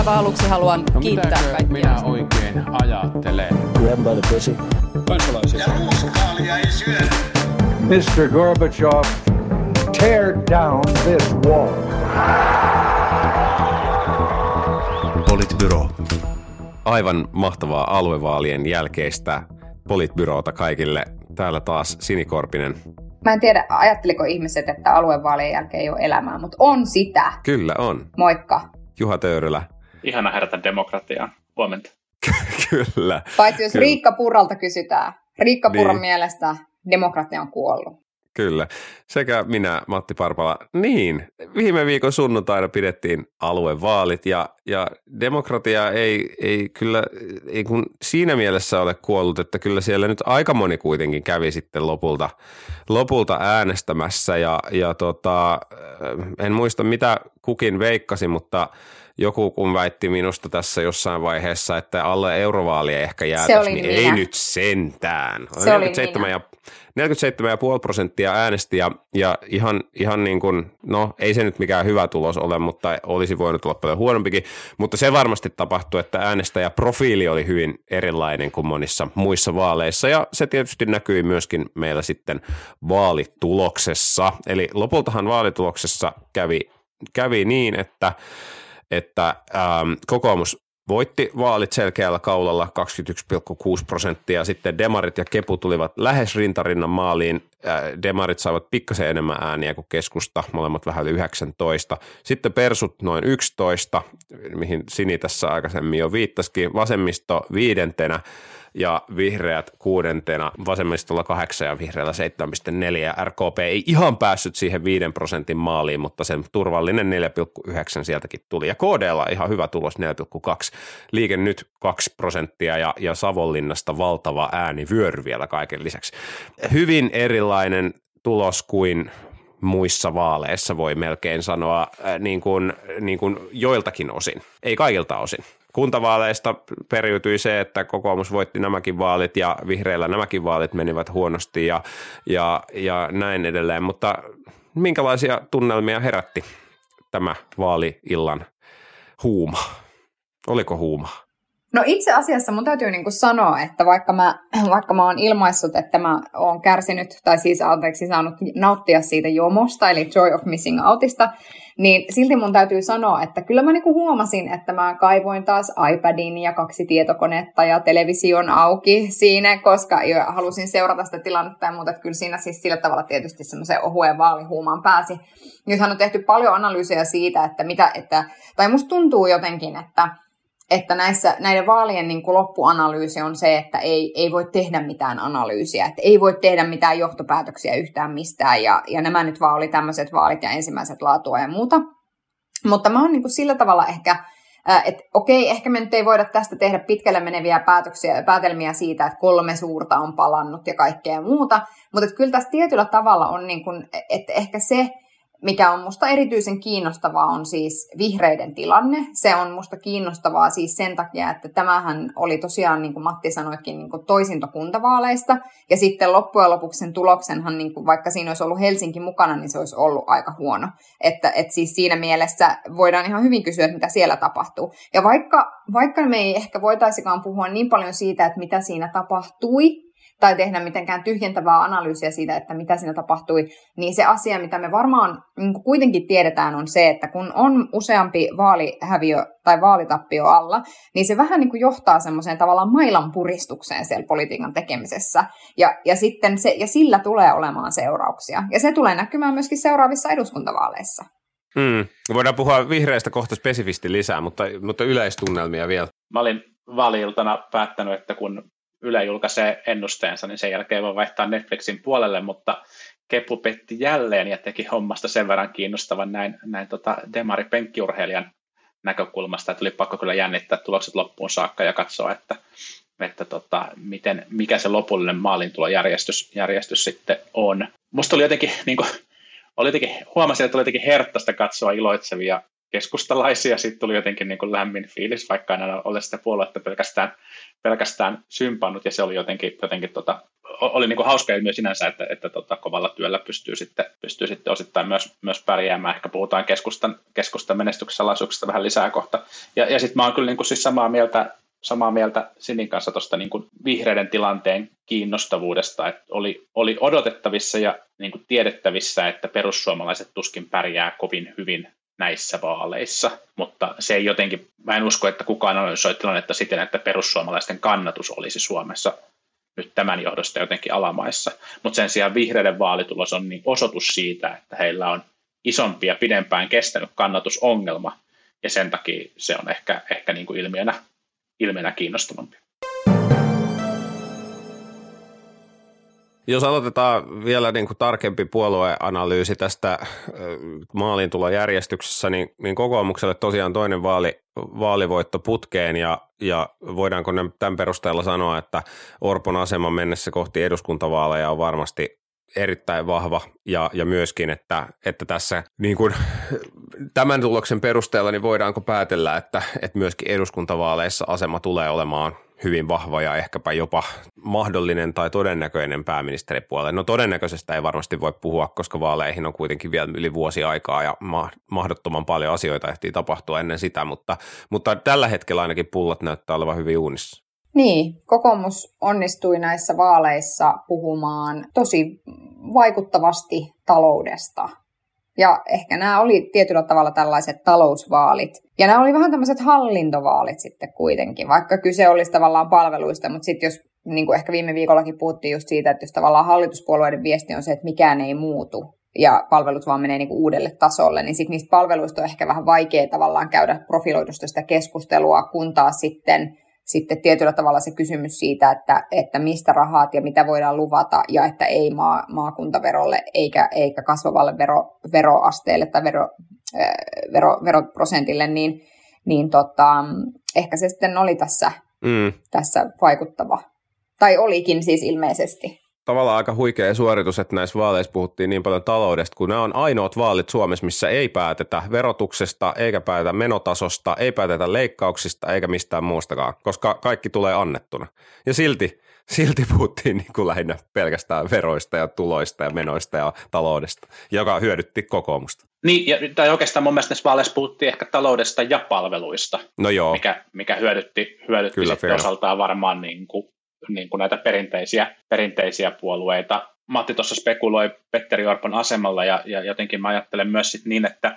aivan aluksi haluan No kiittää kaikkia. minä oikein ajattelen? Grab by the pussy. kansalaisia. Ja ruuskaalia ei syödä. Mr. Gorbachev, tear down this wall. Politbyro. Aivan mahtavaa aluevaalien jälkeistä politbyroota kaikille. Täällä taas Sinikorpinen. Mä en tiedä, ajatteliko ihmiset, että aluevaalien jälkeen ei ole elämää, mutta on sitä. Kyllä on. Moikka. Juha Töyrylä. Ihana herätä demokratiaa. Huomenta. Kyllä. Paitsi jos Kyllä. Riikka Purralta kysytään. Riikka Purran Niin. mielestä demokratia on kuollut. Kyllä. Sekä minä, Matti Parpala. Niin, viime viikon sunnuntaina pidettiin aluevaalit ja, ja demokratia ei, ei kyllä ei kun siinä mielessä ole kuollut, että kyllä siellä nyt aika moni kuitenkin kävi sitten lopulta, lopulta äänestämässä ja, ja tota, en muista mitä kukin veikkasi, mutta joku kun väitti minusta tässä jossain vaiheessa, että alle eurovaalia ehkä jäätäisi, oli niin minä. ei nyt sentään. Se oli 47 minä. ja 47,5 prosenttia äänesti ja, ja ihan, ihan niin kuin, no ei se nyt mikään hyvä tulos ole, mutta olisi voinut olla paljon huonompikin, mutta se varmasti tapahtui, että äänestäjäprofiili oli hyvin erilainen kuin monissa muissa vaaleissa ja se tietysti näkyi myöskin meillä sitten vaalituloksessa. Eli lopultahan vaalituloksessa kävi, kävi niin, että, että ähm, kokoomus voitti vaalit selkeällä kaulalla 21,6 prosenttia. Sitten Demarit ja Kepu tulivat lähes rintarinnan maaliin. Äh, Demarit saivat pikkasen enemmän ääniä kuin keskusta, molemmat vähän yli 19. Sitten Persut noin 11, mihin Sini tässä aikaisemmin jo viittasikin. Vasemmisto viidentenä ja vihreät kuudentena, vasemmistolla 8 ja vihreällä 7,4 ja RKP ei ihan päässyt siihen 5 prosentin maaliin, mutta sen turvallinen 4,9 sieltäkin tuli ja KDlla ihan hyvä tulos 4,2, liike nyt 2 prosenttia ja, ja Savonlinnasta valtava äänivyöry vielä kaiken lisäksi. Hyvin erilainen tulos kuin muissa vaaleissa voi melkein sanoa äh, niin kuin, niin kuin joiltakin osin, ei kaikilta osin. Kuntavaaleista periytyi se, että kokoomus voitti nämäkin vaalit ja vihreillä nämäkin vaalit menivät huonosti ja, ja, ja näin edelleen, mutta minkälaisia tunnelmia herätti tämä vaali-illan huuma? Oliko huuma? No itse asiassa mun täytyy niinku sanoa, että vaikka mä, vaikka mä oon ilmaissut, että mä oon kärsinyt, tai siis anteeksi saanut nauttia siitä jomosta, eli Joy of Missing Outista, niin silti mun täytyy sanoa, että kyllä mä niinku huomasin, että mä kaivoin taas iPadin ja kaksi tietokonetta ja television auki siinä, koska jo halusin seurata sitä tilannetta ja muuta, että kyllä siinä siis sillä tavalla tietysti semmoiseen ohueen vaalihuumaan pääsi. Nythän on tehty paljon analyysejä siitä, että mitä, että, tai musta tuntuu jotenkin, että että näissä, näiden vaalien niin kuin loppuanalyysi on se, että ei, ei voi tehdä mitään analyysiä, että ei voi tehdä mitään johtopäätöksiä yhtään mistään, ja, ja nämä nyt vaan oli tämmöiset vaalit ja ensimmäiset laatua ja muuta. Mutta mä oon niin kuin sillä tavalla ehkä, ää, että okei, ehkä me nyt ei voida tästä tehdä pitkälle meneviä päätöksiä, päätelmiä siitä, että kolme suurta on palannut ja kaikkea muuta, mutta että kyllä tässä tietyllä tavalla on, niin kuin, että ehkä se, mikä on musta erityisen kiinnostavaa on siis vihreiden tilanne. Se on musta kiinnostavaa siis sen takia, että tämähän oli tosiaan, niin kuin Matti sanoikin, niin kuin toisinto kuntavaaleista. Ja sitten loppujen lopuksi sen tuloksenhan, niin kuin vaikka siinä olisi ollut Helsinki mukana, niin se olisi ollut aika huono. Että et siis siinä mielessä voidaan ihan hyvin kysyä, että mitä siellä tapahtuu. Ja vaikka, vaikka me ei ehkä voitaisikaan puhua niin paljon siitä, että mitä siinä tapahtui, tai tehdä mitenkään tyhjentävää analyysiä siitä, että mitä siinä tapahtui, niin se asia, mitä me varmaan niin kuitenkin tiedetään, on se, että kun on useampi vaalihäviö tai vaalitappio alla, niin se vähän niin kuin johtaa semmoiseen tavallaan mailan puristukseen siellä politiikan tekemisessä. Ja, ja, sitten se, ja sillä tulee olemaan seurauksia. Ja se tulee näkymään myöskin seuraavissa eduskuntavaaleissa. Mm. Voidaan puhua vihreistä kohta spesifisti lisää, mutta, mutta yleistunnelmia vielä. Mä olin vaaliiltana päättänyt, että kun Yle julkaisee ennusteensa, niin sen jälkeen voi vaihtaa Netflixin puolelle, mutta Kepu petti jälleen ja teki hommasta sen verran kiinnostavan näin, näin tota Demari penkkiurheilijan näkökulmasta, että oli pakko kyllä jännittää tulokset loppuun saakka ja katsoa, että, että tota, miten, mikä se lopullinen maalintulojärjestys järjestys sitten on. Musta oli jotenkin, niin kuin, oli jotenkin, huomasin, että oli jotenkin herttaista katsoa iloitsevia keskustalaisia, sitten tuli jotenkin niin kuin lämmin fiilis, vaikka en ole sitä puoluetta pelkästään, pelkästään sympannut, ja se oli jotenkin, jotenkin tota, oli niin kuin hauska ilmiö sinänsä, että, että tota, kovalla työllä pystyy sitten, pystyy sitten osittain myös, myös pärjäämään. Ehkä puhutaan keskustan, keskustan menestyksalaisuuksista vähän lisää kohta. Ja, ja sitten mä oon kyllä niin kuin siis samaa mieltä, samaa mieltä Sinin kanssa tuosta niin kuin vihreiden tilanteen kiinnostavuudesta, että oli, oli odotettavissa ja niin kuin tiedettävissä, että perussuomalaiset tuskin pärjää kovin hyvin näissä vaaleissa, mutta se ei jotenkin, mä en usko, että kukaan analysoi tilannetta siten, että perussuomalaisten kannatus olisi Suomessa nyt tämän johdosta jotenkin alamaissa. Mutta sen sijaan vihreiden vaalitulos on niin osoitus siitä, että heillä on isompi ja pidempään kestänyt kannatusongelma, ja sen takia se on ehkä, ehkä niin kuin ilmiönä, ilmiönä kiinnostavampi. Jos aloitetaan vielä niin kuin tarkempi puolueanalyysi tästä maaliintulojärjestyksessä, niin, niin kokoomukselle tosiaan toinen vaali, vaalivoitto putkeen ja, ja voidaanko ne tämän perusteella sanoa, että Orpon asema mennessä kohti eduskuntavaaleja on varmasti erittäin vahva ja, ja myöskin, että, että tässä niin kuin, tämän tuloksen perusteella niin voidaanko päätellä, että, että myöskin eduskuntavaaleissa asema tulee olemaan hyvin vahva ja ehkäpä jopa mahdollinen tai todennäköinen pääministeripuolelle. No todennäköisestä ei varmasti voi puhua, koska vaaleihin on kuitenkin vielä yli vuosi aikaa ja mahdottoman paljon asioita ehtii tapahtua ennen sitä, mutta, mutta tällä hetkellä ainakin pullat näyttää olevan hyvin uunissa. Niin, kokoomus onnistui näissä vaaleissa puhumaan tosi vaikuttavasti taloudesta. Ja ehkä nämä oli tietyllä tavalla tällaiset talousvaalit. Ja nämä oli vähän tämmöiset hallintovaalit sitten kuitenkin, vaikka kyse olisi tavallaan palveluista, mutta sitten jos, niin kuin ehkä viime viikollakin puhuttiin just siitä, että jos tavallaan hallituspuolueiden viesti on se, että mikään ei muutu, ja palvelut vaan menee niin uudelle tasolle, niin sitten niistä palveluista on ehkä vähän vaikea tavallaan käydä profiloidusta sitä keskustelua, kun taas sitten sitten tietyllä tavalla se kysymys siitä, että, että mistä rahat ja mitä voidaan luvata ja että ei maa, maakuntaverolle eikä, eikä kasvavalle vero, veroasteelle tai vero, äh, vero, veroprosentille, niin, niin tota, ehkä se sitten oli tässä, mm. tässä vaikuttava. Tai olikin siis ilmeisesti tavallaan aika huikea suoritus, että näissä vaaleissa puhuttiin niin paljon taloudesta, kun nämä on ainoat vaalit Suomessa, missä ei päätetä verotuksesta, eikä päätetä menotasosta, ei päätetä leikkauksista, eikä mistään muustakaan, koska kaikki tulee annettuna. Ja silti, silti puhuttiin niin kuin lähinnä pelkästään veroista ja tuloista ja menoista ja taloudesta, joka hyödytti kokoomusta. Niin, ja, tai oikeastaan mun mielestä näissä vaaleissa puhuttiin ehkä taloudesta ja palveluista, no joo. Mikä, mikä hyödytti, hyödytti Kyllä, sitten osaltaan varmaan niin kuin niin kuin näitä perinteisiä, perinteisiä puolueita. Matti tuossa spekuloi Petteri Orpon asemalla ja, ja jotenkin mä ajattelen myös sit niin, että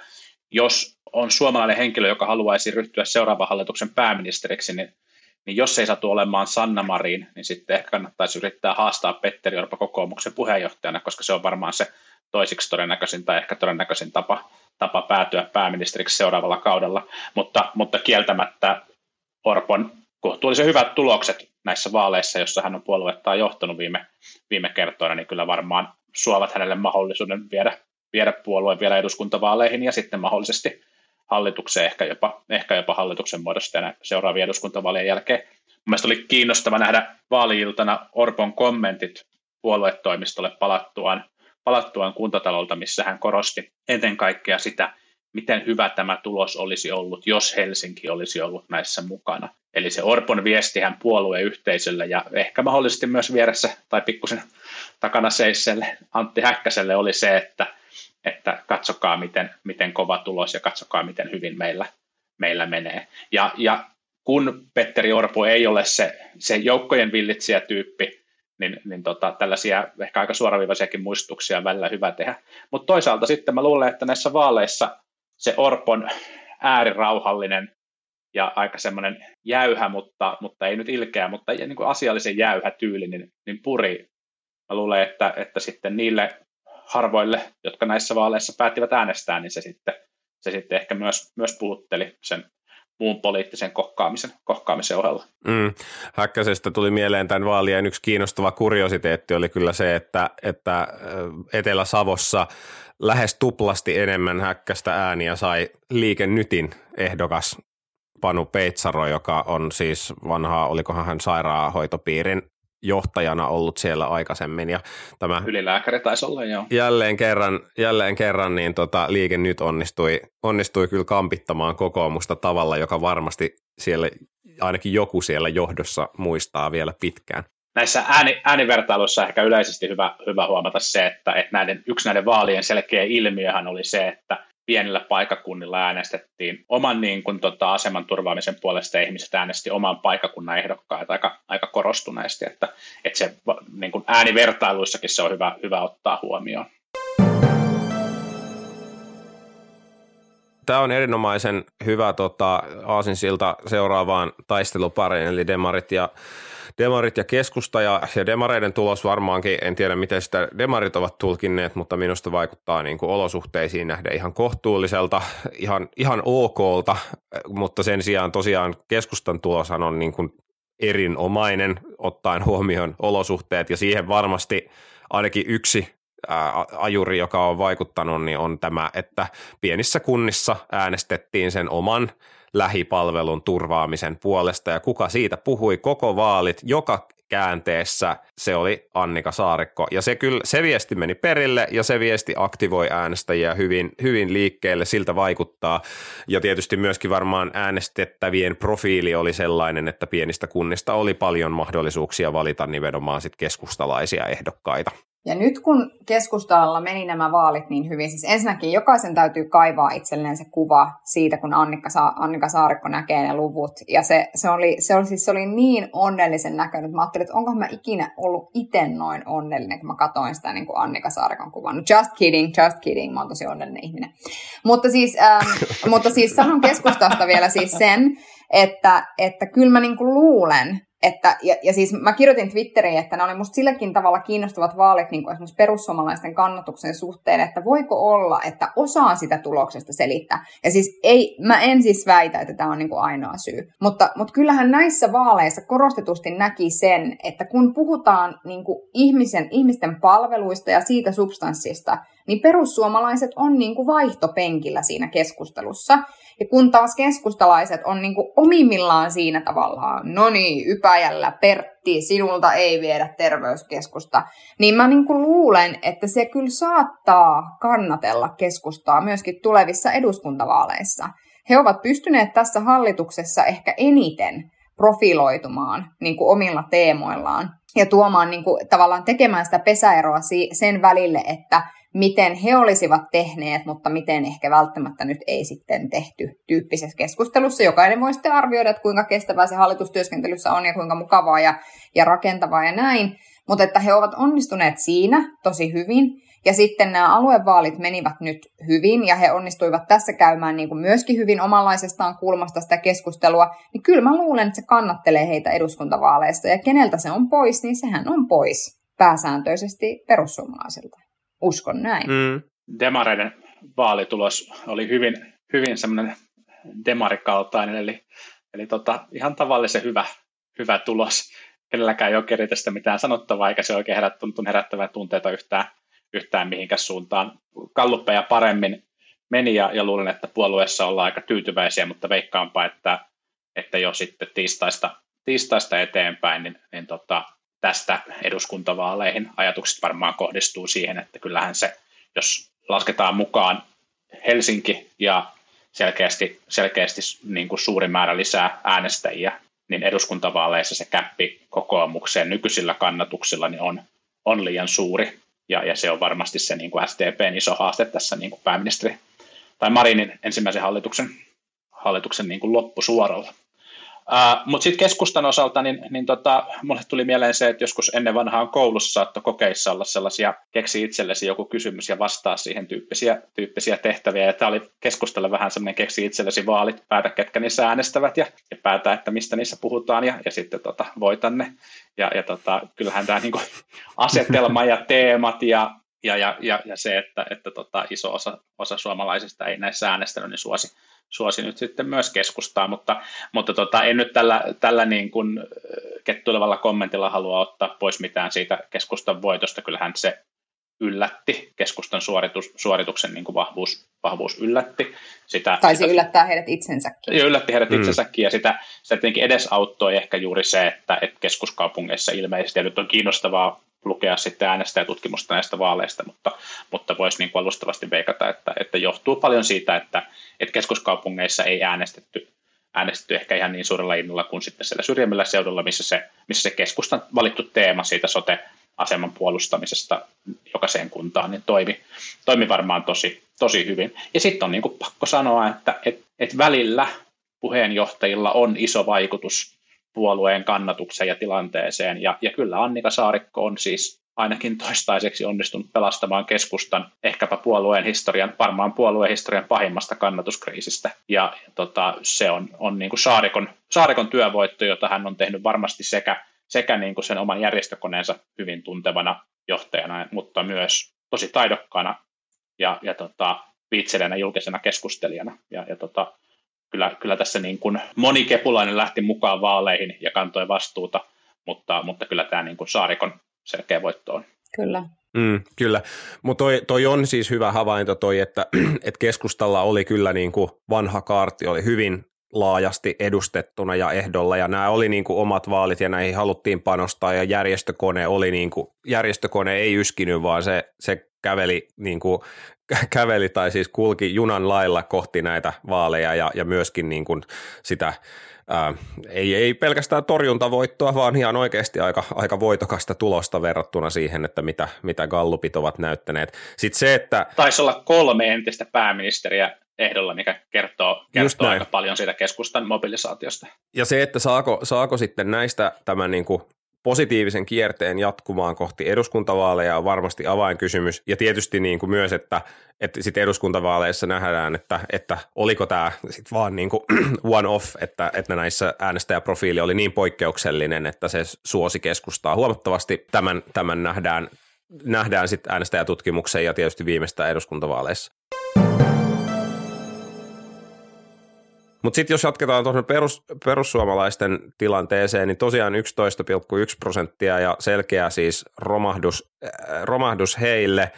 jos on suomalainen henkilö, joka haluaisi ryhtyä seuraavan hallituksen pääministeriksi, niin, niin jos ei satu olemaan Sanna Marin, niin sitten ehkä kannattaisi yrittää haastaa Petteri Orpo kokoomuksen puheenjohtajana, koska se on varmaan se toisiksi todennäköisin tai ehkä todennäköisin tapa, tapa päätyä pääministeriksi seuraavalla kaudella. Mutta, mutta kieltämättä Orpon kohtuullisen hyvät tulokset näissä vaaleissa, jossa hän on puoluettaan johtanut viime, viime kertoina, niin kyllä varmaan suovat hänelle mahdollisuuden viedä, viedä puolueen vielä eduskuntavaaleihin ja sitten mahdollisesti hallitukseen, ehkä jopa, ehkä jopa hallituksen muodostajana seuraavien eduskuntavaalien jälkeen. Mielestäni oli kiinnostava nähdä vaaliiltana Orpon kommentit puoluetoimistolle palattuaan, palattuaan kuntatalolta, missä hän korosti ennen kaikkea sitä, miten hyvä tämä tulos olisi ollut, jos Helsinki olisi ollut näissä mukana. Eli se Orpon viestihän puolueyhteisölle ja ehkä mahdollisesti myös vieressä tai pikkusen takana seisselle Antti Häkkäselle oli se, että, että katsokaa miten, miten kova tulos ja katsokaa miten hyvin meillä, meillä menee. Ja, ja kun Petteri Orpo ei ole se, se joukkojen villitsijä tyyppi, niin, niin tota, tällaisia ehkä aika suoraviivaisiakin muistutuksia on välillä hyvä tehdä. Mutta toisaalta sitten mä luulen, että näissä vaaleissa se Orpon äärirauhallinen ja aika semmoinen jäyhä, mutta, mutta ei nyt ilkeä, mutta niin kuin asiallisen jäyhä tyyli, niin, niin puri. Mä luulen, että, että sitten niille harvoille, jotka näissä vaaleissa päättivät äänestää, niin se sitten, se sitten ehkä myös, myös puhutteli sen muun poliittisen kohkaamisen, kohkaamisen ohella. Mm. Häkkäsestä tuli mieleen tämän vaalien yksi kiinnostava kuriositeetti oli kyllä se, että, että Etelä-Savossa lähes tuplasti enemmän häkkästä ääniä sai Liike Nytin ehdokas Panu Peitsaro, joka on siis vanha, olikohan hän sairaanhoitopiirin johtajana ollut siellä aikaisemmin. Ja tämä Ylilääkäri taisi olla, joo. Jälleen kerran, jälleen kerran niin tota, liike nyt onnistui, onnistui kyllä kampittamaan kokoomusta tavalla, joka varmasti siellä, ainakin joku siellä johdossa muistaa vielä pitkään. Näissä ääni, äänivertailuissa ehkä yleisesti hyvä, hyvä huomata se, että, että näiden, yksi näiden vaalien selkeä ilmiöhän oli se, että pienillä paikakunnilla äänestettiin oman niin kuin, tota, aseman turvaamisen puolesta ihmiset äänesti oman paikakunnan ehdokkaita aika, aika korostuneesti, että, että se niin kuin äänivertailuissakin se on hyvä, hyvä ottaa huomioon. Tämä on erinomaisen hyvä tota, aasinsilta seuraavaan taistelupariin, eli Demarit ja demarit ja keskusta ja, ja demareiden tulos varmaankin, en tiedä miten sitä demarit ovat tulkinneet, mutta minusta vaikuttaa niin kuin olosuhteisiin nähden ihan kohtuulliselta, ihan, ihan okolta, mutta sen sijaan tosiaan keskustan tuloshan on niin kuin erinomainen ottaen huomioon olosuhteet. Ja siihen varmasti ainakin yksi ajuri, joka on vaikuttanut, niin on tämä, että pienissä kunnissa äänestettiin sen oman lähipalvelun turvaamisen puolesta ja kuka siitä puhui koko vaalit, joka käänteessä se oli Annika Saarikko. Ja se, kyllä, se viesti meni perille ja se viesti aktivoi äänestäjiä hyvin, hyvin liikkeelle, siltä vaikuttaa. Ja tietysti myöskin varmaan äänestettävien profiili oli sellainen, että pienistä kunnista oli paljon mahdollisuuksia valita nimenomaan sit keskustalaisia ehdokkaita. Ja nyt kun keskustalla meni nämä vaalit niin hyvin, siis ensinnäkin jokaisen täytyy kaivaa itselleen se kuva siitä, kun Annika, Sa- Annika Saarikko näkee ne luvut. Ja se, se, oli, se, oli, siis se oli niin onnellisen näköinen, että mä ajattelin, että onko mä ikinä ollut itse noin onnellinen, kun mä katsoin sitä niin kuin Annika Saarikon kuvan. No just kidding, just kidding, mä oon tosi onnellinen ihminen. Mutta siis, ähm, mutta siis sanon keskustasta vielä siis sen, että, että kyllä mä niin kuin luulen, että, ja, ja siis mä kirjoitin Twitteriin, että ne oli musta silläkin tavalla kiinnostavat vaalit niin kuin esimerkiksi perussuomalaisten kannatuksen suhteen, että voiko olla, että osaa sitä tuloksesta selittää. Ja siis ei, mä en siis väitä, että tämä on niin kuin ainoa syy. Mutta, mutta kyllähän näissä vaaleissa korostetusti näki sen, että kun puhutaan niin kuin ihmisen, ihmisten palveluista ja siitä substanssista, niin perussuomalaiset on niin kuin vaihtopenkillä siinä keskustelussa. Ja kun taas keskustalaiset on niin kuin omimmillaan siinä tavallaan, no niin, Ypäjällä, Pertti, sinulta ei viedä terveyskeskusta, niin mä niin kuin luulen, että se kyllä saattaa kannatella keskustaa myöskin tulevissa eduskuntavaaleissa. He ovat pystyneet tässä hallituksessa ehkä eniten profiloitumaan niin kuin omilla teemoillaan ja tuomaan niin kuin, tavallaan tekemään sitä pesäeroa sen välille, että miten he olisivat tehneet, mutta miten ehkä välttämättä nyt ei sitten tehty tyyppisessä keskustelussa. Jokainen voi sitten arvioida, että kuinka kestävää se hallitustyöskentelyssä on ja kuinka mukavaa ja, ja rakentavaa ja näin. Mutta että he ovat onnistuneet siinä tosi hyvin. Ja sitten nämä aluevaalit menivät nyt hyvin ja he onnistuivat tässä käymään niin kuin myöskin hyvin omanlaisestaan kulmasta sitä keskustelua, niin kyllä mä luulen, että se kannattelee heitä eduskuntavaaleista ja keneltä se on pois, niin sehän on pois pääsääntöisesti perussuomalaisilta. Uskon näin. Mm. Demareiden vaalitulos oli hyvin, hyvin semmoinen demarikaltainen, eli, eli tota, ihan tavallisen hyvä, hyvä tulos. Kenelläkään ei ole tästä mitään sanottavaa, eikä se oikein herät, tuntunut herättävän tunteita yhtään, yhtään mihinkä suuntaan. Kalluppeja paremmin meni ja, ja luulen, että puolueessa ollaan aika tyytyväisiä, mutta veikkaanpa, että, että jo sitten tiistaista, tiistaista eteenpäin, niin, niin tota, tästä eduskuntavaaleihin. Ajatukset varmaan kohdistuu siihen, että kyllähän se, jos lasketaan mukaan Helsinki ja selkeästi, selkeästi niin kuin suuri määrä lisää äänestäjiä, niin eduskuntavaaleissa se käppi kokoomukseen nykyisillä kannatuksilla niin on, on liian suuri. Ja, ja se on varmasti se niin kuin SDPn iso haaste tässä niin kuin pääministeri tai Marinin ensimmäisen hallituksen, hallituksen niin kuin loppusuoralla. Uh, Mutta sitten keskustan osalta, niin, niin tota, mulle tuli mieleen se, että joskus ennen vanhaan koulussa saattoi kokeissa olla sellaisia, keksi itsellesi joku kysymys ja vastaa siihen tyyppisiä, tyyppisiä tehtäviä. Ja tämä oli keskustalle vähän semmoinen keksi itsellesi vaalit, päätä ketkä niissä äänestävät ja, ja päätä, että mistä niissä puhutaan ja, ja sitten tota, voitan ne. Ja, ja tota, kyllähän tämä niinku, asetelma ja teemat ja, ja, ja, ja, ja se, että, että tota, iso osa, osa suomalaisista ei näissä äänestänyt, niin suosi suosi nyt sitten myös keskustaa, mutta, mutta tota, en nyt tällä, tällä niin kuin kettuilevalla kommentilla halua ottaa pois mitään siitä keskustan voitosta. Kyllähän se yllätti, keskustan suoritus, suorituksen niin kuin vahvuus, vahvuus yllätti. Sitä, Taisi sitä, yllättää heidät itsensäkin. Ja yllätti heidät mm. itsensäkin, ja sitä, sitä tietenkin edesauttoi ehkä juuri se, että, että keskuskaupungeissa ilmeisesti, ja nyt on kiinnostavaa lukea sitten äänestäjätutkimusta näistä vaaleista, mutta, mutta voisi niin kuin alustavasti veikata, että, että johtuu paljon siitä, että, että keskuskaupungeissa ei äänestetty, äänestetty ehkä ihan niin suurella innolla kuin sitten siellä syrjemmällä seudulla, missä se, missä se keskustan valittu teema siitä sote aseman puolustamisesta jokaiseen kuntaan, niin toimi, toimi varmaan tosi, tosi hyvin. Ja sitten on niin kuin pakko sanoa, että et, et välillä puheenjohtajilla on iso vaikutus puolueen kannatukseen ja tilanteeseen. Ja, ja kyllä Annika Saarikko on siis ainakin toistaiseksi onnistunut pelastamaan keskustan ehkäpä puolueen historian, varmaan puolueen historian pahimmasta kannatuskriisistä. Ja, ja tota, se on, on niin kuin Saarikon, Saarikon työvoitto, jota hän on tehnyt varmasti sekä, sekä niin kuin sen oman järjestökoneensa hyvin tuntevana johtajana, mutta myös tosi taidokkaana ja, ja tota, julkisena keskustelijana. Ja, ja tota, kyllä, kyllä tässä niin kuin moni kepulainen lähti mukaan vaaleihin ja kantoi vastuuta, mutta, mutta kyllä tämä niin kuin Saarikon selkeä voitto on. Kyllä. Mm, kyllä, mutta toi, toi, on siis hyvä havainto toi, että, että keskustalla oli kyllä niin kuin vanha kaarti, oli hyvin laajasti edustettuna ja ehdolla ja nämä oli niin kuin omat vaalit ja näihin haluttiin panostaa ja järjestökone oli niin kuin, järjestökone ei yskinyt vaan se, se käveli niin kuin käveli tai siis kulki junan lailla kohti näitä vaaleja ja, ja myöskin niin kuin sitä Ää, ei, ei pelkästään torjuntavoittoa, vaan ihan oikeasti aika, aika voitokasta tulosta verrattuna siihen, että mitä, mitä gallupit ovat näyttäneet. Sitten se, että... Taisi olla kolme entistä pääministeriä ehdolla, mikä kertoo, kertoo aika paljon siitä keskustan mobilisaatiosta. Ja se, että saako, saako sitten näistä tämän niin kuin positiivisen kierteen jatkumaan kohti eduskuntavaaleja on varmasti avainkysymys. Ja tietysti niin kuin myös, että, että sit eduskuntavaaleissa nähdään, että, että oliko tämä sit vaan niin kuin one-off, että, että näissä äänestäjäprofiili oli niin poikkeuksellinen, että se suosi keskustaa huomattavasti. Tämän, tämän nähdään, nähdään sitten äänestäjätutkimuksen ja tietysti viimeistään eduskuntavaaleissa. Mutta sitten jos jatketaan tuohon perus, perussuomalaisten tilanteeseen, niin tosiaan 11,1 prosenttia ja selkeä siis romahdus, äh, romahdus heille –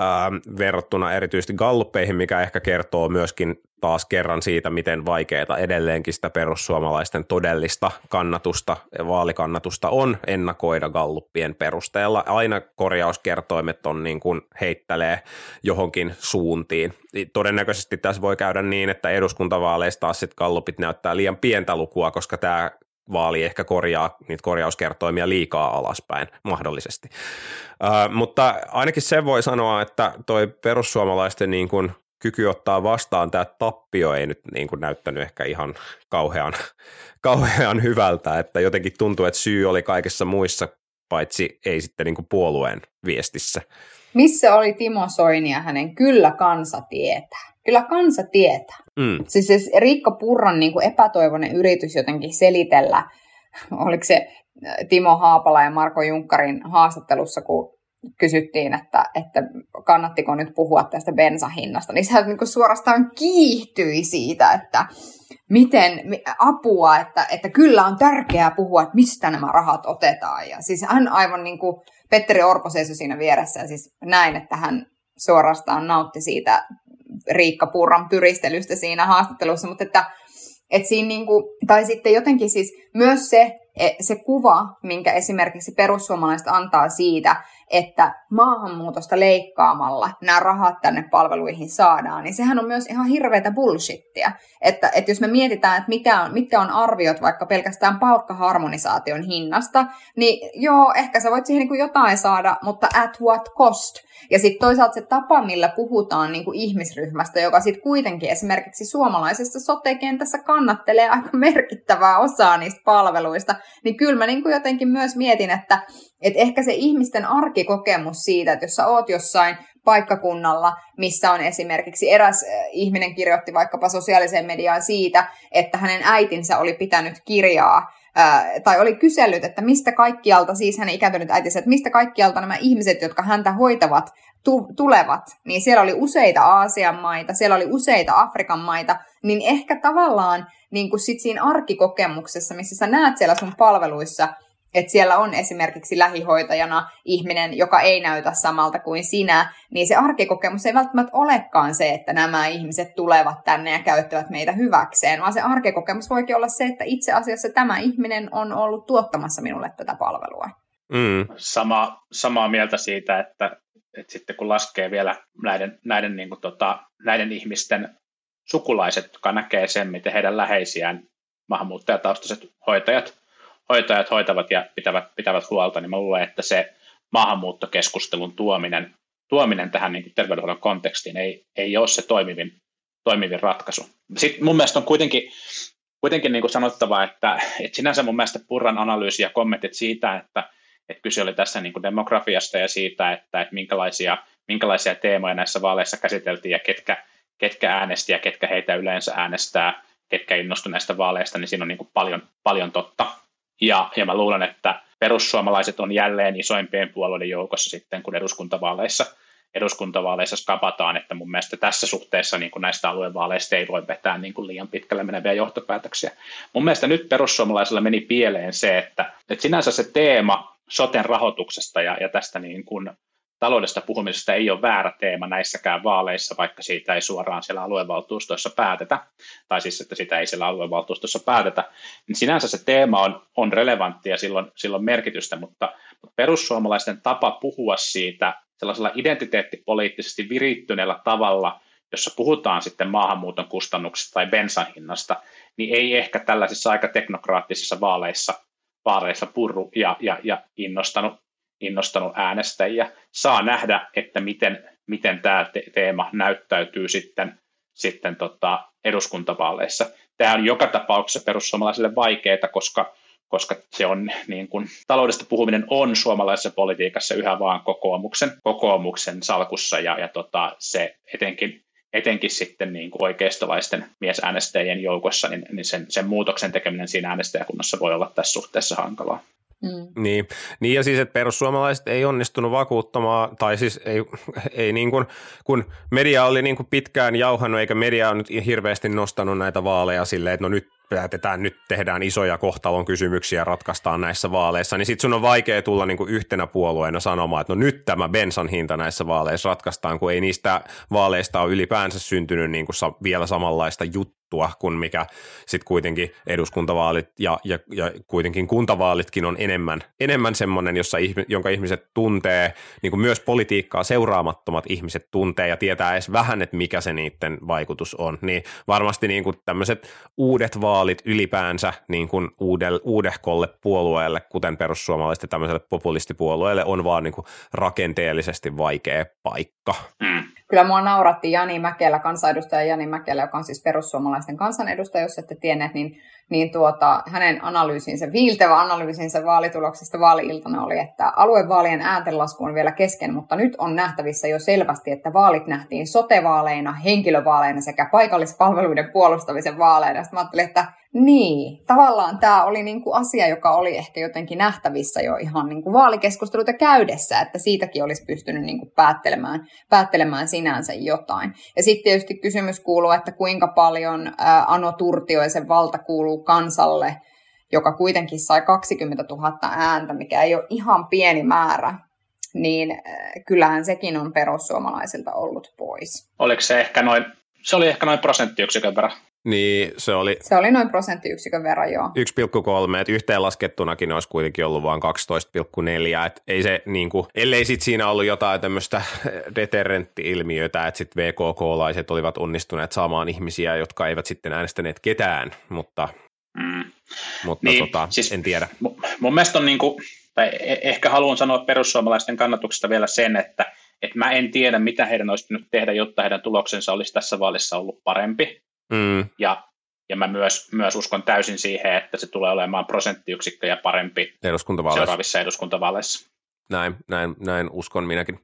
ää, verrattuna erityisesti galluppeihin, mikä ehkä kertoo myöskin taas kerran siitä, miten vaikeaa edelleenkin sitä perussuomalaisten todellista kannatusta ja vaalikannatusta on ennakoida galluppien perusteella. Aina korjauskertoimet on niin kuin heittelee johonkin suuntiin. Todennäköisesti tässä voi käydä niin, että eduskuntavaaleista taas sitten gallupit näyttää liian pientä lukua, koska tämä vaali ehkä korjaa niitä korjauskertoimia liikaa alaspäin mahdollisesti. Uh, mutta ainakin se voi sanoa, että toi perussuomalaisten niin kuin kyky ottaa vastaan tämä tappio ei nyt niin kuin näyttänyt ehkä ihan kauhean, kauhean hyvältä, että jotenkin tuntuu, että syy oli kaikessa muissa, paitsi ei sitten niin kuin puolueen viestissä. Missä oli Timo Soini ja hänen kyllä kansa tietää? Kyllä kansa tietää. Mm. Siis, siis Riikka Purran niin kuin epätoivoinen yritys jotenkin selitellä, oliko se Timo Haapala ja Marko Junkkarin haastattelussa, kun kysyttiin, että, että kannattiko nyt puhua tästä bensahinnasta, niin se niin suorastaan kiihtyi siitä, että miten apua, että, että kyllä on tärkeää puhua, että mistä nämä rahat otetaan. Ja siis hän aivan niin kuin Petteri Orpo seisoi siinä vieressä ja siis näin, että hän suorastaan nautti siitä Riikka Purran pyristelystä siinä haastattelussa, mutta että, että siinä niin kuin, tai sitten jotenkin siis myös se, se kuva, minkä esimerkiksi perussuomalaiset antaa siitä, että maahanmuutosta leikkaamalla nämä rahat tänne palveluihin saadaan, niin sehän on myös ihan hirveätä bullshittia. Että, että jos me mietitään, että mikä on, mitkä on arviot vaikka pelkästään palkkaharmonisaation hinnasta, niin joo, ehkä sä voit siihen niin kuin jotain saada, mutta at what cost? Ja sitten toisaalta se tapa, millä puhutaan niin kuin ihmisryhmästä, joka sitten kuitenkin esimerkiksi suomalaisessa sote-kentässä kannattelee aika merkittävää osaa niistä palveluista, niin kyllä mä niin kuin jotenkin myös mietin, että, että ehkä se ihmisten arkikokemus siitä, että jos sä oot jossain paikkakunnalla, missä on esimerkiksi eräs ihminen kirjoitti vaikkapa sosiaaliseen mediaan siitä, että hänen äitinsä oli pitänyt kirjaa tai oli kysellyt, että mistä kaikkialta, siis hänen ikääntynyt äitinsä, että mistä kaikkialta nämä ihmiset, jotka häntä hoitavat, tu- tulevat, niin siellä oli useita Aasian maita, siellä oli useita Afrikan maita, niin ehkä tavallaan niin kuin sit siinä arkikokemuksessa, missä sä näet siellä sun palveluissa että siellä on esimerkiksi lähihoitajana ihminen, joka ei näytä samalta kuin sinä, niin se arkikokemus ei välttämättä olekaan se, että nämä ihmiset tulevat tänne ja käyttävät meitä hyväkseen, vaan se arkikokemus voikin olla se, että itse asiassa tämä ihminen on ollut tuottamassa minulle tätä palvelua. Mm. Sama, samaa mieltä siitä, että, että sitten kun laskee vielä näiden, näiden, niin kuin tota, näiden ihmisten sukulaiset, jotka näkee sen, miten heidän läheisiään maahanmuuttajataustaiset hoitajat, hoitajat hoitavat ja pitävät, pitävät huolta, niin mä luulen, että se maahanmuuttokeskustelun tuominen, tuominen tähän niin terveydenhuollon kontekstiin ei, ei ole se toimivin, toimivin ratkaisu. Sitten mun mielestä on kuitenkin, kuitenkin niin kuin sanottava, että, että sinänsä mun mielestä Purran analyysi ja kommentit siitä, että, että kyse oli tässä niin kuin demografiasta ja siitä, että, että minkälaisia, minkälaisia teemoja näissä vaaleissa käsiteltiin ja ketkä, ketkä äänesti ja ketkä heitä yleensä äänestää, ketkä innostuivat näistä vaaleista, niin siinä on niin kuin paljon, paljon totta. Ja, ja mä luulen, että perussuomalaiset on jälleen isoimpien puolueiden joukossa sitten, kun eduskuntavaaleissa, eduskuntavaaleissa skapataan, että mun mielestä tässä suhteessa niin kuin näistä aluevaaleista ei voi vetää niin kuin liian pitkälle meneviä johtopäätöksiä. Mun mielestä nyt perussuomalaisilla meni pieleen se, että, että sinänsä se teema soten rahoituksesta ja, ja tästä niin kuin taloudesta puhumisesta ei ole väärä teema näissäkään vaaleissa, vaikka siitä ei suoraan siellä aluevaltuustoissa päätetä, tai siis että sitä ei siellä aluevaltuustossa päätetä, niin sinänsä se teema on, on relevantti ja silloin, silloin merkitystä, mutta, mutta perussuomalaisten tapa puhua siitä sellaisella identiteettipoliittisesti virittyneellä tavalla, jossa puhutaan sitten maahanmuuton kustannuksista tai bensan hinnasta, niin ei ehkä tällaisissa aika teknokraattisissa vaaleissa, vaaleissa purru ja, ja, ja innostanut innostanut äänestäjiä. Saa nähdä, että miten, miten tämä te- teema näyttäytyy sitten, sitten tota eduskuntavaaleissa. Tämä on joka tapauksessa perussuomalaisille vaikeaa, koska, koska se on niin kuin, taloudesta puhuminen on suomalaisessa politiikassa yhä vaan kokoomuksen, kokoomuksen salkussa ja, ja tota, se etenkin etenkin sitten niin kuin oikeistolaisten miesäänestäjien joukossa, niin, niin sen, sen muutoksen tekeminen siinä äänestäjäkunnassa voi olla tässä suhteessa hankalaa. Mm. Niin. niin, ja siis, että perussuomalaiset ei onnistunut vakuuttamaan, tai siis ei, ei niin kuin, kun media oli niin kuin pitkään jauhannut, eikä media ole nyt hirveästi nostanut näitä vaaleja silleen, että no nyt päätetään, nyt tehdään isoja kohtalon kysymyksiä, ratkaistaan näissä vaaleissa, niin sitten sun on vaikea tulla niin kuin yhtenä puolueena sanomaan, että no nyt tämä bensan hinta näissä vaaleissa ratkaistaan, kun ei niistä vaaleista ole ylipäänsä syntynyt niin kuin vielä samanlaista juttua juttua kuin mikä sitten kuitenkin eduskuntavaalit ja, ja, ja kuitenkin kuntavaalitkin on enemmän, enemmän semmoinen, jossa jonka ihmiset tuntee, niin kuin myös politiikkaa seuraamattomat ihmiset tuntee ja tietää edes vähän, että mikä se niiden vaikutus on. Niin varmasti niin kuin tämmöiset uudet vaalit ylipäänsä niin kuin uudelle, uudehkolle puolueelle, kuten perussuomalaisten tämmöiselle populistipuolueelle, on vaan niin kuin rakenteellisesti vaikea paikka. Mm. Kyllä mua nauratti Jani Mäkelä, kansanedustaja Jani Mäkelä, joka on siis perussuomalaisten kansanedustaja, jos ette tienneet, niin, niin tuota, hänen analyysinsä, viiltevä analyysinsä vaalituloksesta vaali-iltana oli, että aluevaalien ääntenlasku on vielä kesken, mutta nyt on nähtävissä jo selvästi, että vaalit nähtiin sotevaaleina, henkilövaaleina sekä paikallispalveluiden puolustamisen vaaleina. Sitten mä ajattelin, että niin, tavallaan tämä oli niinku asia, joka oli ehkä jotenkin nähtävissä jo ihan niinku vaalikeskusteluita käydessä, että siitäkin olisi pystynyt niinku päättelemään, päättelemään sinänsä jotain. Ja sitten tietysti kysymys kuuluu, että kuinka paljon ää, Ano Turtioisen valta kuuluu kansalle, joka kuitenkin sai 20 000 ääntä, mikä ei ole ihan pieni määrä, niin äh, kyllähän sekin on perussuomalaisilta ollut pois. Oliko se ehkä noin, se oli ehkä noin prosenttiyksikön verran niin se oli... Se oli noin prosenttiyksikön verran, joo. 1,3, että yhteenlaskettunakin olisi kuitenkin ollut vain 12,4, että ei se niin kuin, ellei sitten siinä ollut jotain tämmöistä deterrentti-ilmiötä, että sitten VKK-laiset olivat onnistuneet saamaan ihmisiä, jotka eivät sitten äänestäneet ketään, mutta, mm. mutta niin, tota, siis en tiedä. Mun mielestä on niin kuin, tai e- ehkä haluan sanoa perussuomalaisten kannatuksesta vielä sen, että että mä en tiedä, mitä heidän olisi pitänyt tehdä, jotta heidän tuloksensa olisi tässä vaalissa ollut parempi. Mm. Ja, ja mä myös, myös uskon täysin siihen, että se tulee olemaan prosenttiyksikköjä parempi seuraavissa eduskuntavaaleissa. Näin, näin, näin uskon minäkin.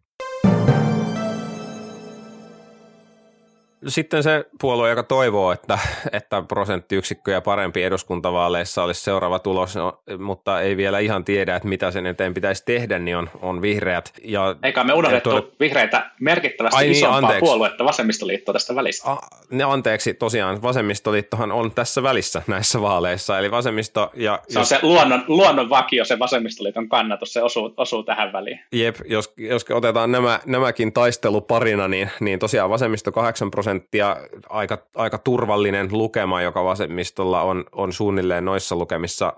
Sitten se puolue, joka toivoo, että, että prosenttiyksikköjä parempi eduskuntavaaleissa olisi seuraava tulos, no, mutta ei vielä ihan tiedä, että mitä sen eteen pitäisi tehdä, niin on, on vihreät. Ja, Eikä me unohdettu tuolle... vihreitä merkittävästi Ai niin, isompaa anteeksi. puoluetta, vasemmistoliittoa tästä välistä. A, ne anteeksi, tosiaan vasemmistoliittohan on tässä välissä näissä vaaleissa, eli vasemmisto ja... Se on jos, se luonnon, luonnon vakio, se vasemmistoliiton kannatus, se osuu, osuu tähän väliin. Jep, jos, jos otetaan nämä, nämäkin taisteluparina, niin, niin tosiaan vasemmisto 8 prosenttia, aika, aika turvallinen lukema, joka vasemmistolla on, on suunnilleen noissa lukemissa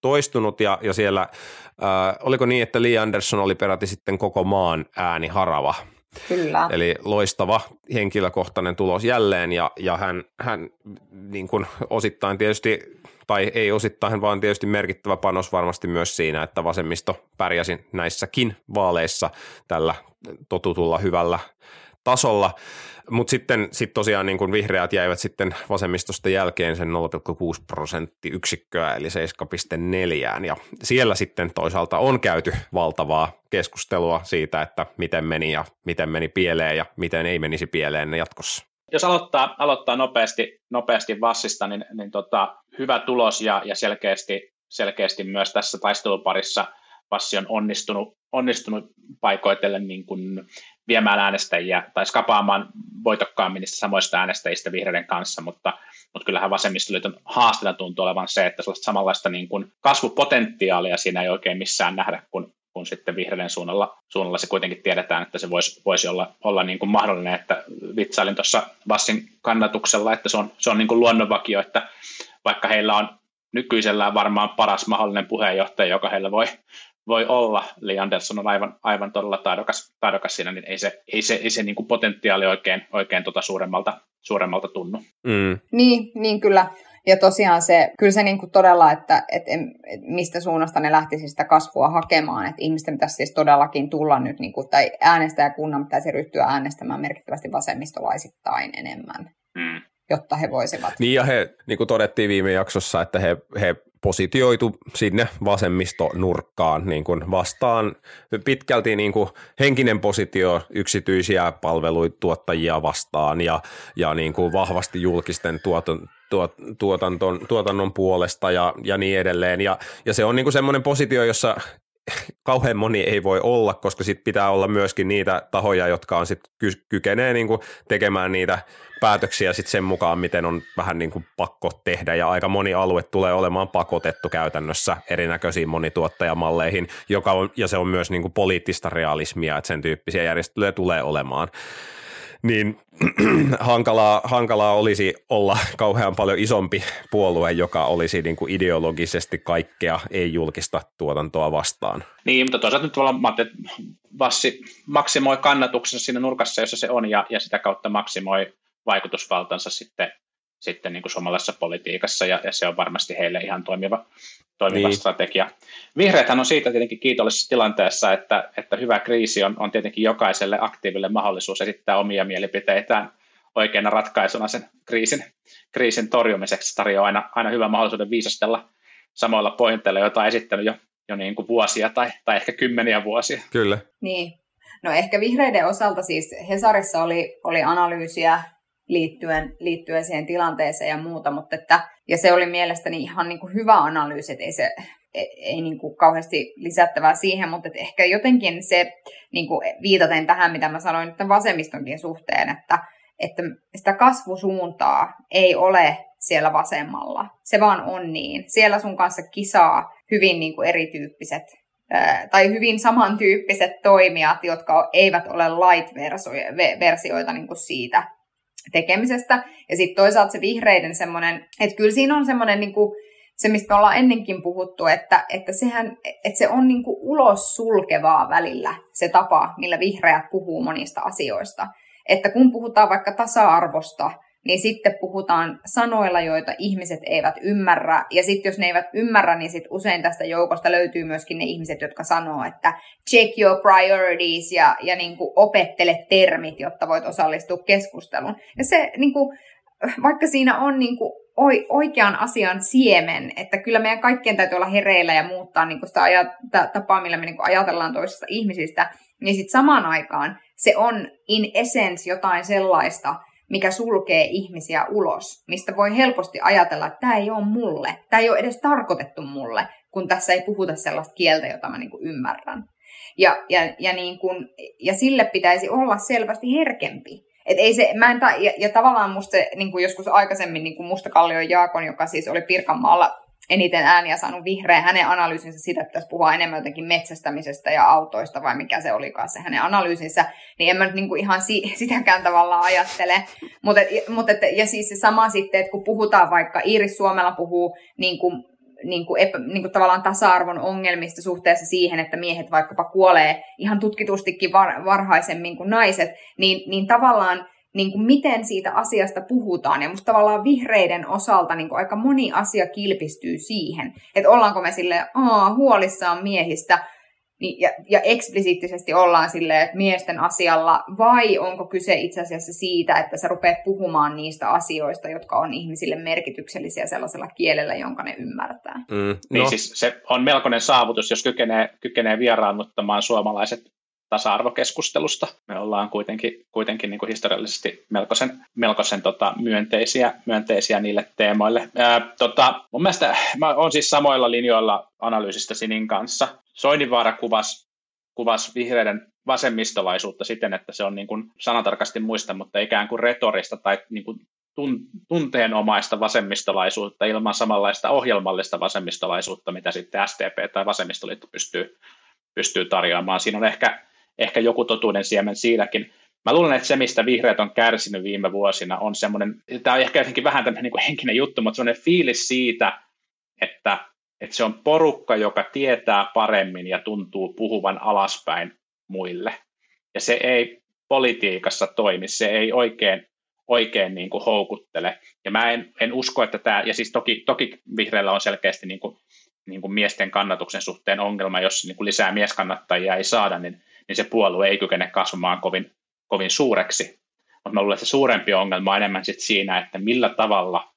toistunut ja, ja siellä, äh, oliko niin, että Lee Anderson oli peräti sitten koko maan ääni harava. Kyllä. Eli loistava henkilökohtainen tulos jälleen ja, ja hän, hän niin kuin osittain tietysti, tai ei osittain, vaan tietysti merkittävä panos varmasti myös siinä, että vasemmisto pärjäsi näissäkin vaaleissa tällä totutulla hyvällä tasolla. Mutta sitten sit tosiaan niin kun vihreät jäivät sitten vasemmistosta jälkeen sen 0,6 prosenttiyksikköä eli 7,4 ja siellä sitten toisaalta on käyty valtavaa keskustelua siitä, että miten meni ja miten meni pieleen ja miten ei menisi pieleen jatkossa. Jos aloittaa, aloittaa nopeasti, nopeasti Vassista, niin, niin tota, hyvä tulos ja, ja selkeästi, selkeästi myös tässä taisteluparissa Vassi on onnistunut, onnistunut paikoitellen niin kuin viemään äänestäjiä tai skapaamaan voitokkaammin niistä samoista äänestäjistä vihreiden kanssa, mutta, mutta kyllähän vasemmistoliiton haasteena tuntuu olevan se, että sellaista samanlaista niin kuin kasvupotentiaalia siinä ei oikein missään nähdä, kun, kun sitten vihreiden suunnalla, suunnalla se kuitenkin tiedetään, että se voisi, voisi olla, olla niin kuin mahdollinen, että vitsailin tuossa Vassin kannatuksella, että se on, se on niin kuin luonnonvakio, että vaikka heillä on nykyisellään varmaan paras mahdollinen puheenjohtaja, joka heillä voi, voi olla, Lee Anderson on aivan, aivan todella taidokas, taidokas siinä, niin ei se, ei se, ei se niin kuin potentiaali oikein, oikein tota suuremmalta, suuremmalta tunnu. Mm. Niin, niin kyllä. Ja tosiaan se, kyllä se niin kuin todella, että, että, että mistä suunnasta ne lähtisi sitä kasvua hakemaan, että ihmisten pitäisi siis todellakin tulla nyt, niin kuin, tai äänestäjäkunnan pitäisi ryhtyä äänestämään merkittävästi vasemmistolaisittain enemmän. Mm jotta he voisivat. Niin ja he, niin kuin todettiin viime jaksossa, että he, he positioitu sinne vasemmistonurkkaan niin kuin vastaan pitkälti niin kuin henkinen positio yksityisiä palveluituottajia vastaan ja, ja niin kuin vahvasti julkisten tuoton, tuot, tuotanton, tuotannon puolesta ja, ja niin edelleen. Ja, ja se on niin kuin semmoinen positio, jossa kauhean moni ei voi olla, koska sit pitää olla myöskin niitä tahoja, jotka on sit ky- kykenee niin kuin tekemään niitä päätöksiä sit sen mukaan, miten on vähän niin kuin pakko tehdä, ja aika moni alue tulee olemaan pakotettu käytännössä erinäköisiin monituottajamalleihin, joka on, ja se on myös niin kuin poliittista realismia, että sen tyyppisiä järjestelyjä tulee olemaan niin hankalaa, hankalaa olisi olla kauhean paljon isompi puolue, joka olisi niin kuin ideologisesti kaikkea ei-julkista tuotantoa vastaan. Niin, mutta toisaalta nyt tavallaan mä Vassi maksimoi kannatuksensa siinä nurkassa, jossa se on, ja, ja sitä kautta maksimoi vaikutusvaltansa sitten, sitten niin kuin suomalaisessa politiikassa, ja, ja se on varmasti heille ihan toimiva, toimiva niin. strategia. Vihreäthän on siitä tietenkin kiitollisessa tilanteessa, että, että hyvä kriisi on, on tietenkin jokaiselle aktiiville mahdollisuus esittää omia mielipiteitään oikeana ratkaisuna sen kriisin, kriisin torjumiseksi. Tarjoaa aina, aina hyvän mahdollisuuden viisastella samoilla pointteilla, joita on esittänyt jo, jo niin kuin vuosia tai, tai ehkä kymmeniä vuosia. Kyllä. Niin. No ehkä vihreiden osalta siis Hesarissa oli, oli analyysiä liittyen, liittyen siihen tilanteeseen ja muuta, mutta että, ja se oli mielestäni ihan niin kuin hyvä analyysi, että ei se ei, ei niin kuin kauheasti lisättävää siihen, mutta että ehkä jotenkin se, niin kuin viitaten tähän, mitä mä sanoin nyt vasemmistonkin suhteen, että, että sitä kasvusuuntaa ei ole siellä vasemmalla. Se vaan on niin. Siellä sun kanssa kisaa hyvin niin kuin erityyppiset tai hyvin samantyyppiset toimijat, jotka eivät ole light-versioita niin kuin siitä tekemisestä. Ja sitten toisaalta se vihreiden semmoinen, että kyllä siinä on semmoinen niin kuin, se, mistä me ollaan ennenkin puhuttu, että, että, sehän, että se on niin kuin ulos sulkevaa välillä se tapa, millä vihreät puhuu monista asioista. Että kun puhutaan vaikka tasa-arvosta, niin sitten puhutaan sanoilla, joita ihmiset eivät ymmärrä. Ja sitten jos ne eivät ymmärrä, niin sitten usein tästä joukosta löytyy myöskin ne ihmiset, jotka sanoo, että check your priorities ja, ja niin kuin opettele termit, jotta voit osallistua keskusteluun. Ja se, niin kuin, vaikka siinä on niin kuin oikean asian siemen, että kyllä meidän kaikkien täytyy olla hereillä ja muuttaa niin kuin sitä ajat- tapaa, millä me niin kuin ajatellaan toisista ihmisistä, niin sitten samaan aikaan se on in essence jotain sellaista, mikä sulkee ihmisiä ulos, mistä voi helposti ajatella, että tämä ei ole mulle, tämä ei ole edes tarkoitettu mulle, kun tässä ei puhuta sellaista kieltä, jota mä niin kuin ymmärrän. Ja, ja, ja, niin kuin, ja sille pitäisi olla selvästi herkempi. Et ei se, mä en ta- ja, ja tavallaan musta niin kuin joskus aikaisemmin niin kuin Mustakallion Jaakon, joka siis oli Pirkanmaalla eniten ääniä saanut vihreä, hänen analyysinsä siitä, että tässä puhua enemmän jotenkin metsästämisestä ja autoista, vai mikä se olikaan se hänen analyysinsä, niin en mä nyt niinku ihan si- sitäkään tavallaan ajattele. Mutta mut ja siis se sama sitten, että kun puhutaan vaikka, Iiris Suomella puhuu niin kuin niin kuin epä, niin kuin tavallaan tasa-arvon ongelmista suhteessa siihen, että miehet vaikkapa kuolee ihan tutkitustikin var, varhaisemmin kuin naiset, niin, niin tavallaan niin kuin miten siitä asiasta puhutaan. Ja musta tavallaan vihreiden osalta niin kuin aika moni asia kilpistyy siihen, että ollaanko me sille huolissaan miehistä, niin, ja, ja eksplisiittisesti ollaan silleen, että miesten asialla, vai onko kyse itse asiassa siitä, että sä rupeat puhumaan niistä asioista, jotka on ihmisille merkityksellisiä sellaisella kielellä, jonka ne ymmärtää. Mm, no. Niin siis se on melkoinen saavutus, jos kykenee, kykenee vieraannuttamaan suomalaiset tasa-arvokeskustusta. Me ollaan kuitenkin, kuitenkin niin kuin historiallisesti melkoisen, melkoisen tota, myönteisiä, myönteisiä niille teemoille. Ää, tota, mun mielestä mä oon siis samoilla linjoilla analyysistä Sinin kanssa. Soininvaara kuvasi kuvas vihreiden vasemmistolaisuutta siten, että se on niin kuin sanatarkasti muista, mutta ikään kuin retorista tai niin kuin tunteenomaista vasemmistolaisuutta ilman samanlaista ohjelmallista vasemmistolaisuutta, mitä sitten STP tai vasemmistoliitto pystyy, pystyy tarjoamaan. Siinä on ehkä ehkä joku totuuden siemen siinäkin. Mä luulen, että se, mistä vihreät on kärsinyt viime vuosina, on semmoinen, tämä on ehkä jotenkin vähän tämmöinen niin kuin henkinen juttu, mutta semmoinen fiilis siitä, että, että se on porukka, joka tietää paremmin ja tuntuu puhuvan alaspäin muille. Ja se ei politiikassa toimi, se ei oikein, oikein niin kuin houkuttele. Ja mä en, en usko, että tämä, ja siis toki, toki vihreillä on selkeästi niin kuin, niin kuin miesten kannatuksen suhteen ongelma, jos niin kuin lisää mieskannattajia ei saada, niin niin se puolue ei kykene kasvamaan kovin, kovin suureksi. Mutta mä luulen, että se suurempi ongelma on enemmän sit siinä, että millä tavalla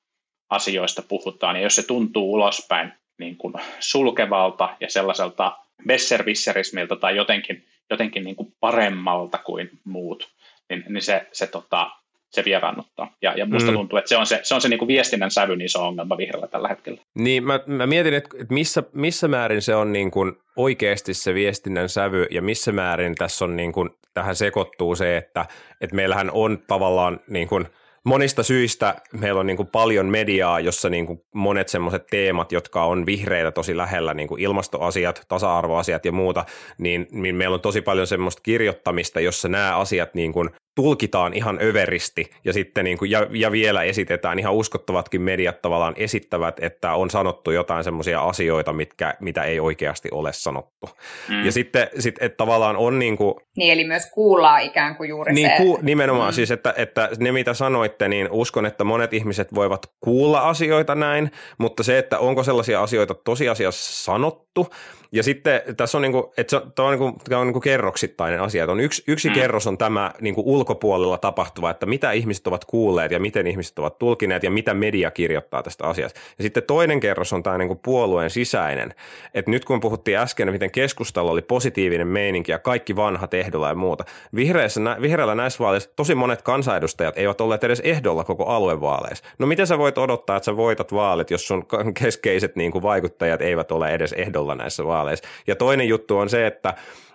asioista puhutaan, ja jos se tuntuu ulospäin niin kuin sulkevalta ja sellaiselta besservisserismiltä tai jotenkin, jotenkin niin kuin paremmalta kuin muut, niin, niin se, se tota, se vieraannuttaa. Ja, ja musta mm. tuntuu, että se on se, se, on se niin kuin viestinnän sävyn iso ongelma vihreällä tällä hetkellä. Niin, mä, mä mietin, että missä, missä määrin se on niin kuin oikeasti se viestinnän sävy ja missä määrin tässä on niin kuin, tähän sekoittuu se, että, että meillähän on tavallaan niin kuin – monista syistä meillä on niin kuin paljon mediaa, jossa niin kuin monet semmoiset teemat, jotka on vihreitä tosi lähellä, niin kuin ilmastoasiat, tasa-arvoasiat ja muuta, niin, niin meillä on tosi paljon semmoista kirjoittamista, jossa nämä asiat niin kuin tulkitaan ihan överisti ja sitten niin kuin, ja, ja vielä esitetään, ihan uskottavatkin mediat tavallaan esittävät, että on sanottu jotain semmoisia asioita, mitkä, mitä ei oikeasti ole sanottu. Mm. Ja sitten, sit, että tavallaan on niin kuin... Niin, eli myös kuullaan ikään kuin juuri niin, se. Ku, nimenomaan mm. siis, että, että ne mitä sanoitte, niin uskon, että monet ihmiset voivat kuulla asioita näin, mutta se, että onko sellaisia asioita tosiasiassa sanottu, ja sitten tässä on, niin kuin, että se on, tämä on, niin kuin, tämä on niin kuin kerroksittainen asia. on yksi, yksi mm. kerros on tämä niin kuin ulkopuolella tapahtuva, että mitä ihmiset ovat kuulleet ja miten ihmiset ovat tulkineet ja mitä media kirjoittaa tästä asiasta. Ja sitten toinen kerros on tämä niin kuin puolueen sisäinen. Että nyt kun puhuttiin äsken, miten keskustelu oli positiivinen meininki ja kaikki vanhat ehdolla ja muuta. Vihreissä, vihreällä näissä vaaleissa tosi monet kansanedustajat eivät olleet edes ehdolla koko aluevaaleissa. No miten sä voit odottaa, että sä voitat vaalit, jos sun keskeiset niin kuin vaikuttajat eivät ole edes ehdolla näissä vaaleissa? Ja toinen juttu on se, että,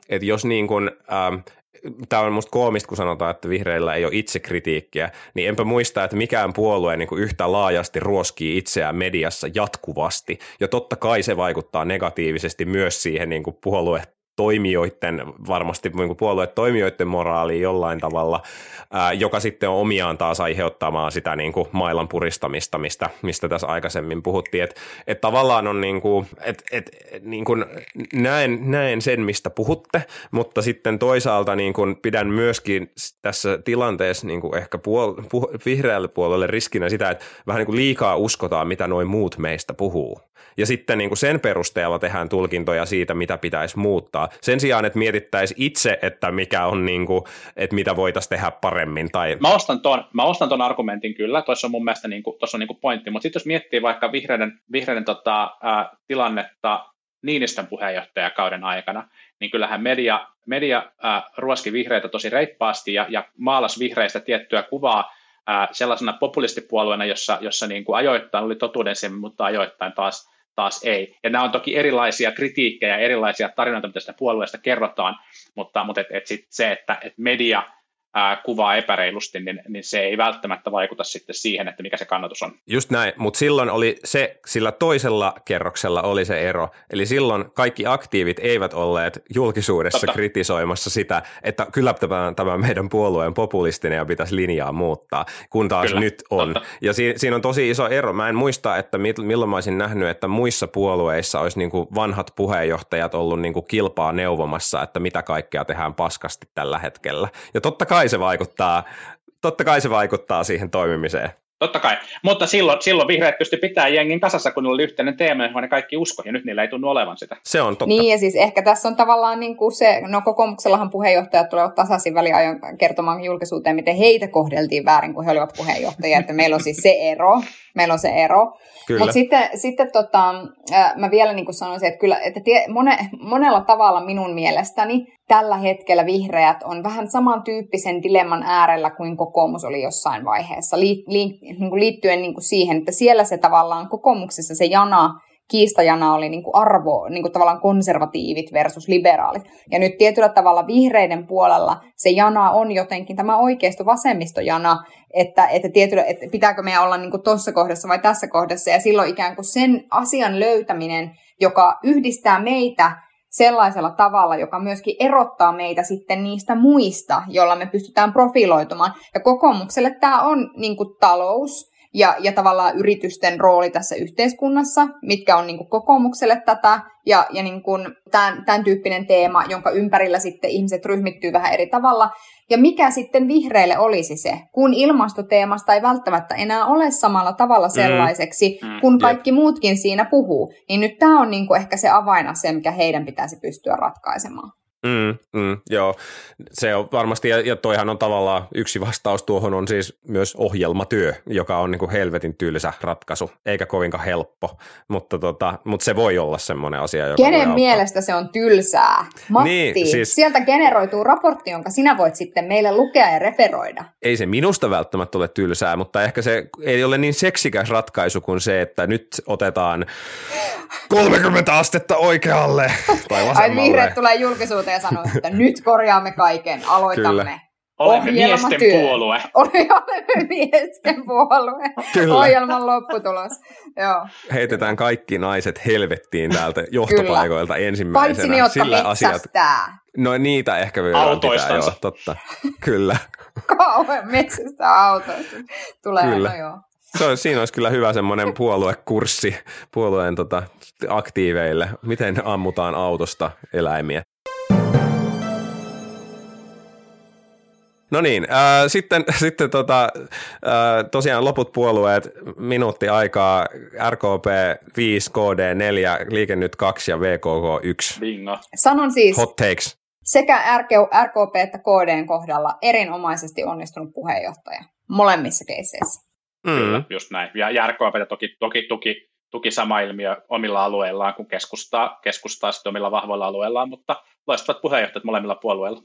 että jos niin kuin, ähm, tämä on musta koomista, kun sanotaan, että vihreillä ei ole itsekritiikkiä, niin enpä muista, että mikään puolue niin kuin yhtä laajasti ruoskii itseään mediassa jatkuvasti. Ja totta kai se vaikuttaa negatiivisesti myös siihen niin kuin puolue toimijoiden, varmasti niin puolueet toimijoiden moraaliin jollain tavalla, ää, joka sitten on omiaan taas aiheuttamaan sitä niin kuin mailan puristamista, mistä, mistä tässä aikaisemmin puhuttiin. Että et tavallaan on niin kuin, et, et, niin kuin näen, näen sen, mistä puhutte, mutta sitten toisaalta niin kuin pidän myöskin tässä tilanteessa niin kuin ehkä puol- puh- vihreälle puolelle riskinä sitä, että vähän niin kuin liikaa uskotaan, mitä noin muut meistä puhuu. Ja sitten niin kuin sen perusteella tehdään tulkintoja siitä, mitä pitäisi muuttaa sen sijaan, että mietittäisiin itse, että mikä on niin kuin, että mitä voitaisiin tehdä paremmin. Tai... Mä, ostan ton, mä ostan ton argumentin kyllä, tuossa on mun mielestä niin kuin, on niin kuin pointti, mutta sitten jos miettii vaikka vihreiden, vihreiden tota, ää, tilannetta Niinistön puheenjohtajakauden aikana, niin kyllähän media, media ää, ruoski vihreitä tosi reippaasti ja, ja maalas vihreistä tiettyä kuvaa sellaisena populistipuolueena, jossa, jossa niin kuin ajoittain oli totuudensemmin, mutta ajoittain taas, taas ei. Ja nämä on toki erilaisia kritiikkejä, erilaisia tarinoita, mitä sitä puolueesta kerrotaan, mutta, mutta et, et sit se, että et media – kuvaa epäreilusti, niin, niin se ei välttämättä vaikuta sitten siihen, että mikä se kannatus on. Just näin, mutta silloin oli se, sillä toisella kerroksella oli se ero. Eli silloin kaikki aktiivit eivät olleet julkisuudessa Totta. kritisoimassa sitä, että kyllä tämä, tämä meidän puolueen populistinen ja pitäisi linjaa muuttaa, kun taas kyllä. nyt on. Totta. Ja si, siinä on tosi iso ero. Mä en muista, että milloin mä olisin nähnyt, että muissa puolueissa olisi niin kuin vanhat puheenjohtajat ollut niin kuin kilpaa neuvomassa, että mitä kaikkea tehdään paskasti tällä hetkellä. Ja totta kai kai se vaikuttaa, totta kai se vaikuttaa siihen toimimiseen. Totta kai, mutta silloin, silloin vihreät pysty pitämään jengin kasassa, kun niillä oli yhteinen teema, johon ne kaikki usko, ja nyt niillä ei tunnu olevan sitä. Se on totta. Niin, ja siis ehkä tässä on tavallaan niin kuin se, no kokoomuksellahan puheenjohtajat tulevat tasaisin väliajon kertomaan julkisuuteen, miten heitä kohdeltiin väärin, kun he olivat puheenjohtajia, että meillä on siis se ero, meillä on se ero. Mutta sitten, sitten tota, mä vielä niin kuin sanoisin, että, kyllä, että tie, mone, monella tavalla minun mielestäni tällä hetkellä vihreät on vähän samantyyppisen dilemman äärellä kuin kokoomus oli jossain vaiheessa, li, li, niin kuin liittyen niin kuin siihen, että siellä se tavallaan kokoomuksessa se jana, kiistajana oli niin kuin arvo, niin kuin tavallaan konservatiivit versus liberaalit. Ja nyt tietyllä tavalla vihreiden puolella se jana on jotenkin tämä oikeisto vasemmistojana, että, että, tietyllä, että pitääkö meidän olla niin tuossa kohdassa vai tässä kohdassa. Ja silloin ikään kuin sen asian löytäminen, joka yhdistää meitä sellaisella tavalla, joka myöskin erottaa meitä sitten niistä muista, joilla me pystytään profiloitumaan. Ja kokoomukselle tämä on niin kuin talous ja, ja tavallaan yritysten rooli tässä yhteiskunnassa, mitkä on niin kuin kokoomukselle tätä, ja, ja niin kuin tämän, tämän tyyppinen teema, jonka ympärillä sitten ihmiset ryhmittyy vähän eri tavalla. Ja mikä sitten vihreille olisi se, kun ilmastoteemasta ei välttämättä enää ole samalla tavalla mm. sellaiseksi, mm. kun kaikki muutkin siinä puhuu, niin nyt tämä on niin kuin ehkä se avainasia, mikä heidän pitäisi pystyä ratkaisemaan. Mm, mm, joo, se on varmasti, ja, ja toihan on tavallaan yksi vastaus tuohon on siis myös ohjelmatyö, joka on niin kuin helvetin tylsä ratkaisu, eikä kovinkaan helppo, mutta, tota, mutta se voi olla semmoinen asia, joka Kenen mielestä se on tylsää? Matti, niin, siis, sieltä generoituu raportti, jonka sinä voit sitten meille lukea ja referoida. Ei se minusta välttämättä ole tylsää, mutta ehkä se ei ole niin seksikäs ratkaisu kuin se, että nyt otetaan 30 astetta oikealle tai vasemmalle. Ai vihreät tulee julkisuuteen ja sanoo, että nyt korjaamme kaiken, aloitamme. Kyllä. Olemme miesten puolue. Olemme miesten puolue. Kyllä. Ohjelman lopputulos. Joo. Heitetään kaikki naiset helvettiin täältä johtopaikoilta Kyllä. ensimmäisenä. Paitsi ne, jotka Sillä asiat... No niitä ehkä vielä pitää, joo, totta. Kyllä. Kauhean metsästä autoista. Tulee, Kyllä. no joo. Se on, siinä olisi kyllä hyvä semmoinen puoluekurssi puolueen tota, aktiiveille, miten ammutaan autosta eläimiä. No niin, äh, sitten, sitten tota, äh, tosiaan loput puolueet, minuutti aikaa, RKP 5, KD 4, Liike nyt 2 ja VKK 1. Bingo. Sanon siis, Hot takes. sekä RKP että KDn kohdalla erinomaisesti onnistunut puheenjohtaja molemmissa keisseissä. Mm. Kyllä, just näin. Ja, ja RKP toki, toki tuki, tuki sama ilmiö omilla alueillaan, kun keskustaa, keskustaa sitten omilla vahvoilla alueillaan, mutta loistavat puheenjohtajat molemmilla puolueilla.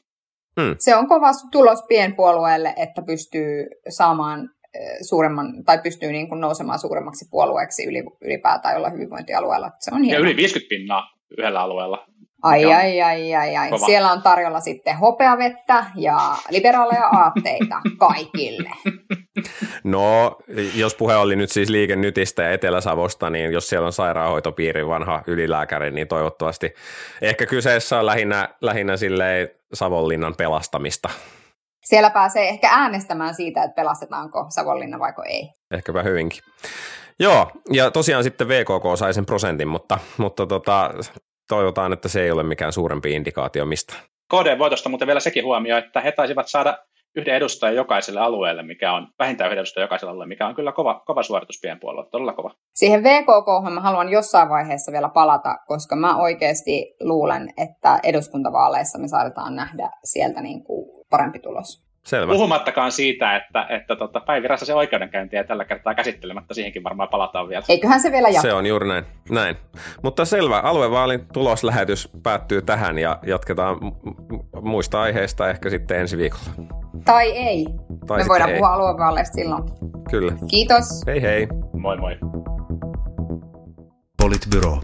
Hmm. Se on kova tulos pienpuolueelle, että pystyy saamaan suuremman, tai pystyy niin kuin nousemaan suuremmaksi puolueeksi ylipäätään jolla hyvinvointialueella. Se on hieno. Ja yli 50 pinnaa yhdellä alueella. Ai, ai, ai, ai, ai. Kova. Siellä on tarjolla sitten hopeavettä ja liberaaleja aatteita kaikille. No, jos puhe oli nyt siis liikennytistä ja Etelä-Savosta, niin jos siellä on sairaanhoitopiirin vanha ylilääkäri, niin toivottavasti ehkä kyseessä on lähinnä, lähinnä silleen Savonlinnan pelastamista. Siellä pääsee ehkä äänestämään siitä, että pelastetaanko Savonlinna vaiko ei. Ehkäpä hyvinkin. Joo, ja tosiaan sitten VKK sai sen prosentin, mutta, mutta tota, toivotaan, että se ei ole mikään suurempi indikaatio mistä. KD-voitosta muuten vielä sekin huomio, että he taisivat saada yhden edustajan jokaiselle alueelle, mikä on vähintään yhden edustajan jokaiselle alueelle, mikä on kyllä kova, kova suoritus pienpuolella, todella kova. Siihen VKK mä haluan jossain vaiheessa vielä palata, koska mä oikeasti luulen, että eduskuntavaaleissa me saadaan nähdä sieltä niin kuin parempi tulos. Selvä. Puhumattakaan siitä, että, että tota, päivirassa se oikeudenkäyntiä tällä kertaa käsittelemättä, siihenkin varmaan palataan vielä. Eiköhän se vielä jatka. Se on juuri näin. näin. Mutta selvä, aluevaalin tuloslähetys päättyy tähän ja jatketaan muista aiheista ehkä sitten ensi viikolla. Tai ei. Tai Me voidaan ei. puhua aluevaaleista silloin. Kyllä. Kiitos. Hei hei. Moi moi. Politbyro.